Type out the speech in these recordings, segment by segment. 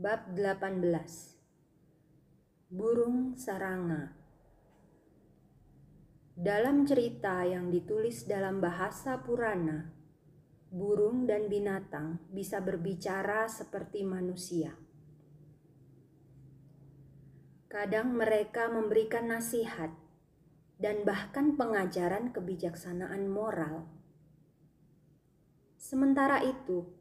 Bab 18 Burung Saranga Dalam cerita yang ditulis dalam bahasa Purana, burung dan binatang bisa berbicara seperti manusia. Kadang mereka memberikan nasihat dan bahkan pengajaran kebijaksanaan moral. Sementara itu,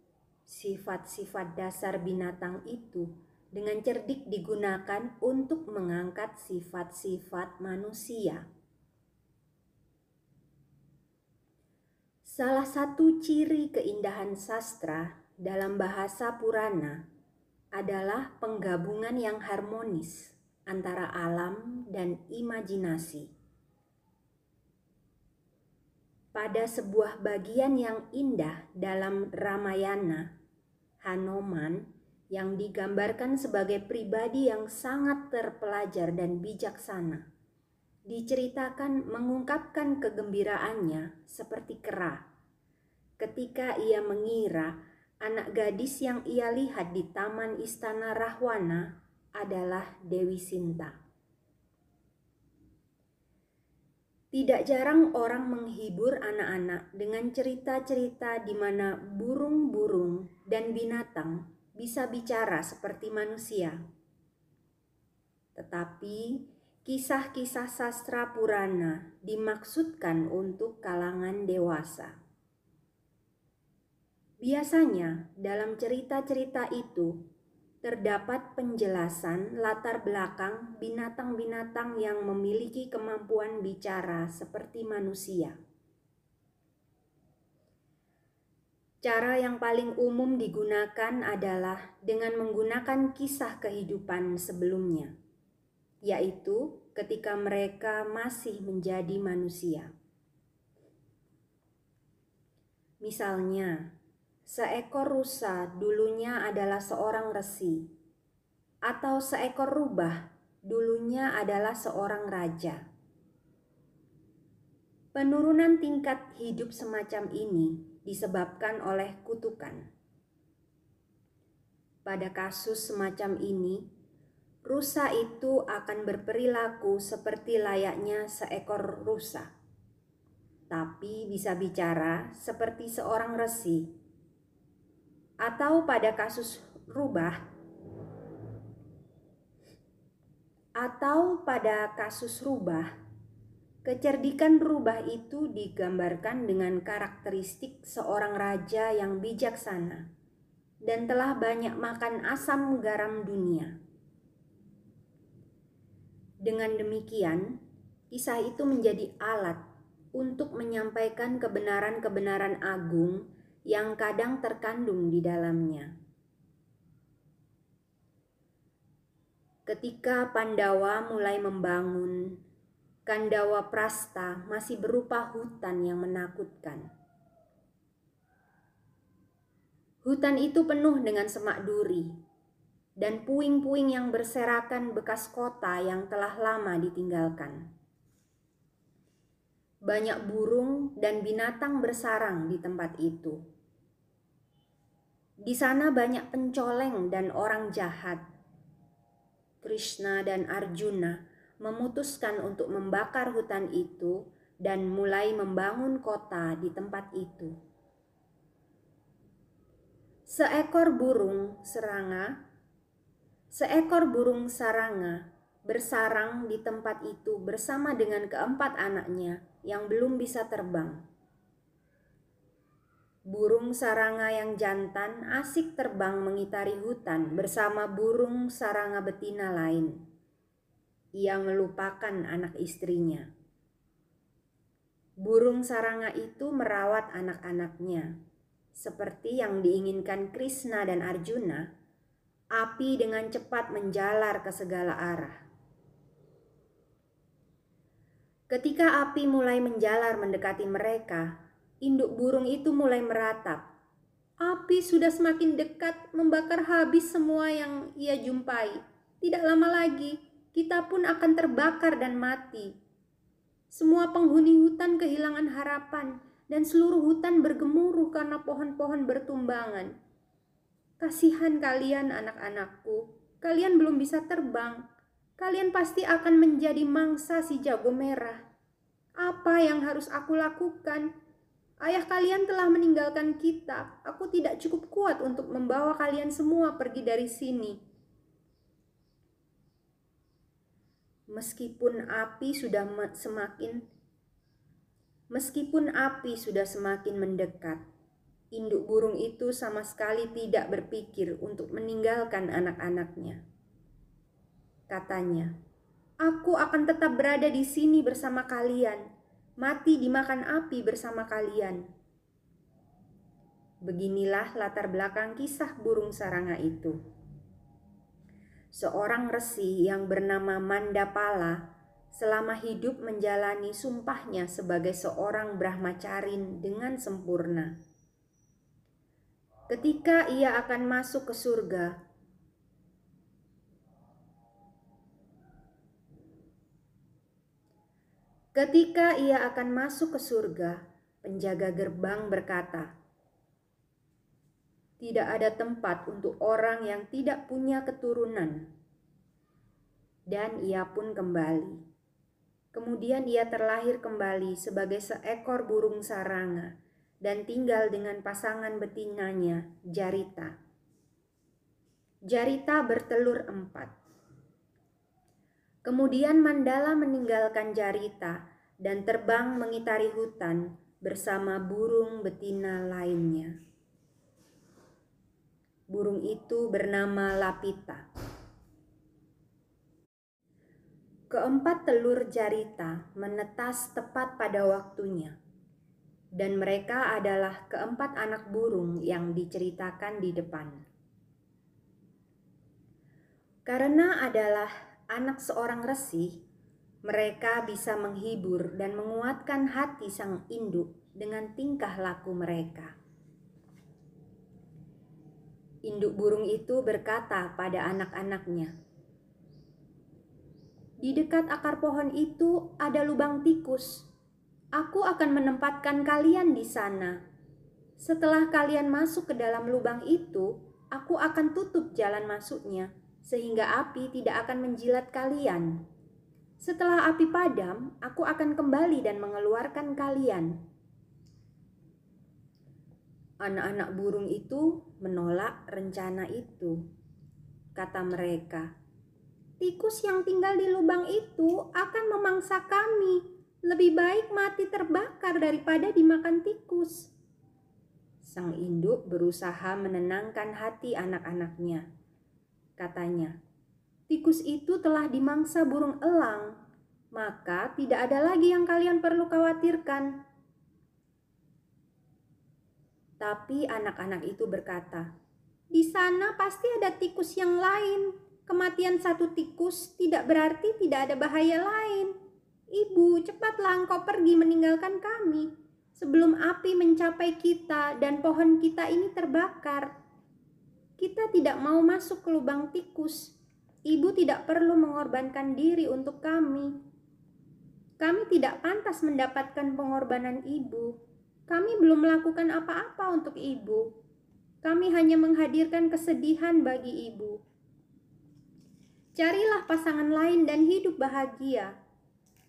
sifat-sifat dasar binatang itu dengan cerdik digunakan untuk mengangkat sifat-sifat manusia. Salah satu ciri keindahan sastra dalam bahasa Purana adalah penggabungan yang harmonis antara alam dan imajinasi. Pada sebuah bagian yang indah dalam Ramayana, Hanoman yang digambarkan sebagai pribadi yang sangat terpelajar dan bijaksana. Diceritakan mengungkapkan kegembiraannya seperti kera ketika ia mengira anak gadis yang ia lihat di taman istana Rahwana adalah Dewi Sinta. Tidak jarang orang menghibur anak-anak dengan cerita-cerita di mana burung-burung dan binatang bisa bicara seperti manusia. Tetapi kisah-kisah sastra Purana dimaksudkan untuk kalangan dewasa. Biasanya, dalam cerita-cerita itu terdapat penjelasan latar belakang binatang-binatang yang memiliki kemampuan bicara seperti manusia. Cara yang paling umum digunakan adalah dengan menggunakan kisah kehidupan sebelumnya, yaitu ketika mereka masih menjadi manusia. Misalnya, Seekor rusa dulunya adalah seorang resi, atau seekor rubah dulunya adalah seorang raja. Penurunan tingkat hidup semacam ini disebabkan oleh kutukan. Pada kasus semacam ini, rusa itu akan berperilaku seperti layaknya seekor rusa, tapi bisa bicara seperti seorang resi atau pada kasus rubah atau pada kasus rubah kecerdikan rubah itu digambarkan dengan karakteristik seorang raja yang bijaksana dan telah banyak makan asam garam dunia. Dengan demikian, kisah itu menjadi alat untuk menyampaikan kebenaran-kebenaran agung yang kadang terkandung di dalamnya. Ketika Pandawa mulai membangun, Kandawa Prasta masih berupa hutan yang menakutkan. Hutan itu penuh dengan semak duri dan puing-puing yang berserakan bekas kota yang telah lama ditinggalkan. Banyak burung dan binatang bersarang di tempat itu di sana banyak pencoleng dan orang jahat. Krishna dan Arjuna memutuskan untuk membakar hutan itu dan mulai membangun kota di tempat itu. Seekor burung seranga, seekor burung saranga bersarang di tempat itu bersama dengan keempat anaknya yang belum bisa terbang. Burung saranga yang jantan asik terbang mengitari hutan bersama burung saranga betina lain. Ia melupakan anak istrinya, Burung saranga itu merawat anak-anaknya, seperti yang diinginkan Krishna dan Arjuna. Api dengan cepat menjalar ke segala arah. Ketika api mulai menjalar mendekati mereka, induk burung itu mulai meratap. Api sudah semakin dekat membakar habis semua yang ia jumpai. Tidak lama lagi, kita pun akan terbakar dan mati. Semua penghuni hutan kehilangan harapan, dan seluruh hutan bergemuruh karena pohon-pohon bertumbangan. Kasihan kalian, anak-anakku, kalian belum bisa terbang kalian pasti akan menjadi mangsa si jago merah. Apa yang harus aku lakukan? Ayah kalian telah meninggalkan kita. Aku tidak cukup kuat untuk membawa kalian semua pergi dari sini. Meskipun api sudah semakin meskipun api sudah semakin mendekat, induk burung itu sama sekali tidak berpikir untuk meninggalkan anak-anaknya. Katanya, "Aku akan tetap berada di sini bersama kalian, mati dimakan api bersama kalian." Beginilah latar belakang kisah burung saranga itu. Seorang resi yang bernama Mandapala selama hidup menjalani sumpahnya sebagai seorang brahmacarin dengan sempurna. Ketika ia akan masuk ke surga, Ketika ia akan masuk ke surga, penjaga gerbang berkata, "Tidak ada tempat untuk orang yang tidak punya keturunan." Dan ia pun kembali. Kemudian ia terlahir kembali sebagai seekor burung saranga dan tinggal dengan pasangan betinanya, Jarita. Jarita bertelur empat. Kemudian Mandala meninggalkan Jarita dan terbang mengitari hutan bersama burung betina lainnya. Burung itu bernama Lapita. Keempat telur Jarita menetas tepat pada waktunya, dan mereka adalah keempat anak burung yang diceritakan di depan. Karena adalah anak seorang resi, mereka bisa menghibur dan menguatkan hati sang induk dengan tingkah laku mereka. Induk burung itu berkata pada anak-anaknya, "Di dekat akar pohon itu ada lubang tikus. Aku akan menempatkan kalian di sana. Setelah kalian masuk ke dalam lubang itu, aku akan tutup jalan masuknya." sehingga api tidak akan menjilat kalian. Setelah api padam, aku akan kembali dan mengeluarkan kalian. Anak-anak burung itu menolak rencana itu. Kata mereka, "Tikus yang tinggal di lubang itu akan memangsa kami. Lebih baik mati terbakar daripada dimakan tikus." Sang induk berusaha menenangkan hati anak-anaknya katanya. Tikus itu telah dimangsa burung elang, maka tidak ada lagi yang kalian perlu khawatirkan. Tapi anak-anak itu berkata, "Di sana pasti ada tikus yang lain. Kematian satu tikus tidak berarti tidak ada bahaya lain. Ibu, cepatlah engkau pergi meninggalkan kami sebelum api mencapai kita dan pohon kita ini terbakar." Kita tidak mau masuk ke lubang tikus. Ibu tidak perlu mengorbankan diri untuk kami. Kami tidak pantas mendapatkan pengorbanan ibu. Kami belum melakukan apa-apa untuk ibu. Kami hanya menghadirkan kesedihan bagi ibu. Carilah pasangan lain dan hidup bahagia.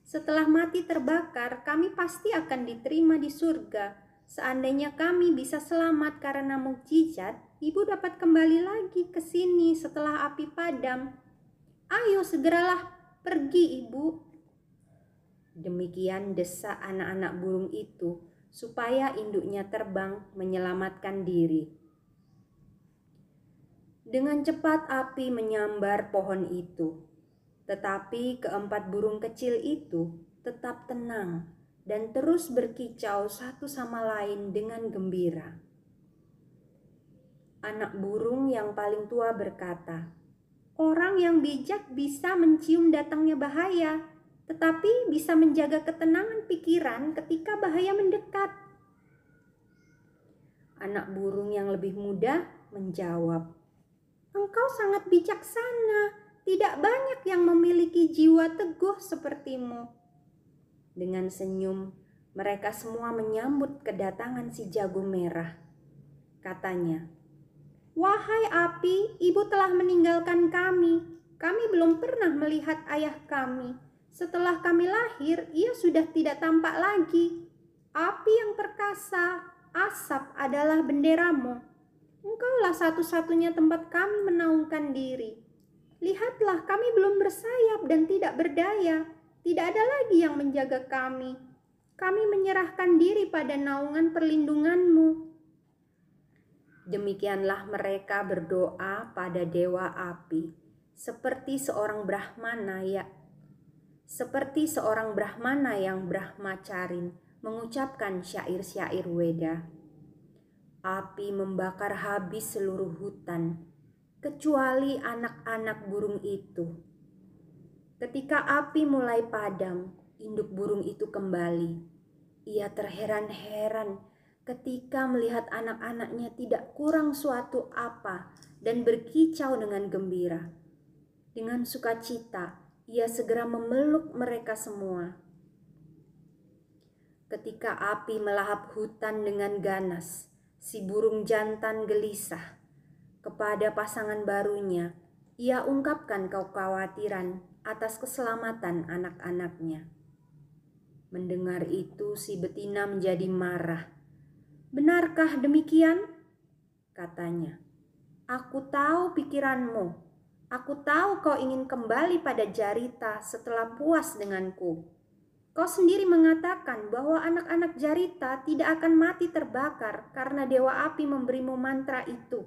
Setelah mati terbakar, kami pasti akan diterima di surga. Seandainya kami bisa selamat karena mukjizat, ibu dapat kembali lagi ke sini setelah api padam. Ayo segeralah pergi ibu. Demikian desa anak-anak burung itu supaya induknya terbang menyelamatkan diri. Dengan cepat api menyambar pohon itu, tetapi keempat burung kecil itu tetap tenang dan terus berkicau satu sama lain dengan gembira. Anak burung yang paling tua berkata, "Orang yang bijak bisa mencium datangnya bahaya, tetapi bisa menjaga ketenangan pikiran ketika bahaya mendekat." Anak burung yang lebih muda menjawab, "Engkau sangat bijaksana. Tidak banyak yang memiliki jiwa teguh sepertimu." Dengan senyum, mereka semua menyambut kedatangan si jago merah. Katanya, Wahai api, ibu telah meninggalkan kami. Kami belum pernah melihat ayah kami. Setelah kami lahir, ia sudah tidak tampak lagi. Api yang perkasa, asap adalah benderamu. Engkaulah satu-satunya tempat kami menaungkan diri. Lihatlah, kami belum bersayap dan tidak berdaya. Tidak ada lagi yang menjaga kami. Kami menyerahkan diri pada naungan perlindunganmu. Demikianlah mereka berdoa pada dewa api, seperti seorang brahmana ya seperti seorang brahmana yang brahmacarin mengucapkan syair-syair Weda. Api membakar habis seluruh hutan, kecuali anak-anak burung itu. Ketika api mulai padam, induk burung itu kembali. Ia terheran-heran ketika melihat anak-anaknya tidak kurang suatu apa dan berkicau dengan gembira. Dengan sukacita, ia segera memeluk mereka semua. Ketika api melahap hutan dengan ganas, si burung jantan gelisah. Kepada pasangan barunya, ia ungkapkan kekhawatiran atas keselamatan anak-anaknya. Mendengar itu, si betina menjadi marah Benarkah demikian? Katanya. Aku tahu pikiranmu. Aku tahu kau ingin kembali pada Jarita setelah puas denganku. Kau sendiri mengatakan bahwa anak-anak Jarita tidak akan mati terbakar karena Dewa Api memberimu mantra itu.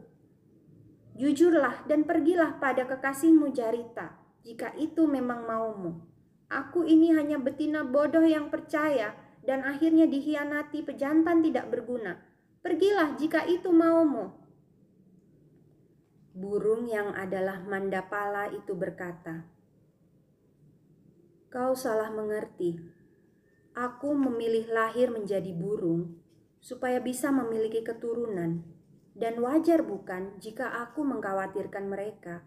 Jujurlah dan pergilah pada kekasihmu Jarita, jika itu memang maumu. Aku ini hanya betina bodoh yang percaya dan akhirnya dihianati pejantan tidak berguna. Pergilah jika itu maumu. Burung yang adalah mandapala itu berkata, Kau salah mengerti. Aku memilih lahir menjadi burung supaya bisa memiliki keturunan, dan wajar bukan jika aku mengkhawatirkan mereka.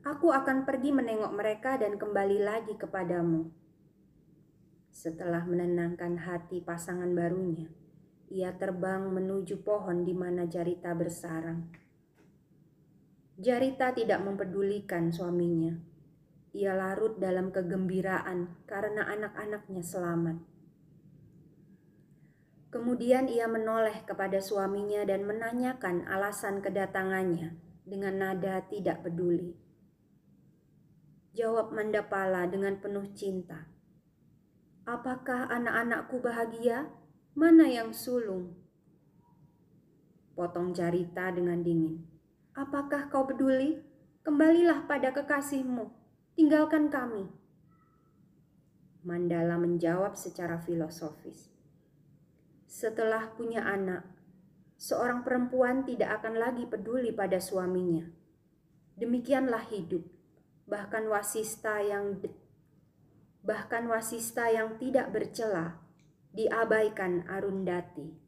Aku akan pergi menengok mereka dan kembali lagi kepadamu. Setelah menenangkan hati pasangan barunya, ia terbang menuju pohon di mana Jarita bersarang. Jarita tidak mempedulikan suaminya. Ia larut dalam kegembiraan karena anak-anaknya selamat. Kemudian ia menoleh kepada suaminya dan menanyakan alasan kedatangannya dengan nada tidak peduli. Jawab Mandapala dengan penuh cinta. Apakah anak-anakku bahagia? Mana yang sulung? Potong Jarita dengan dingin. Apakah kau peduli? Kembalilah pada kekasihmu. Tinggalkan kami. Mandala menjawab secara filosofis. Setelah punya anak, seorang perempuan tidak akan lagi peduli pada suaminya. Demikianlah hidup. Bahkan wasista yang bahkan wasista yang tidak bercela diabaikan Arundati.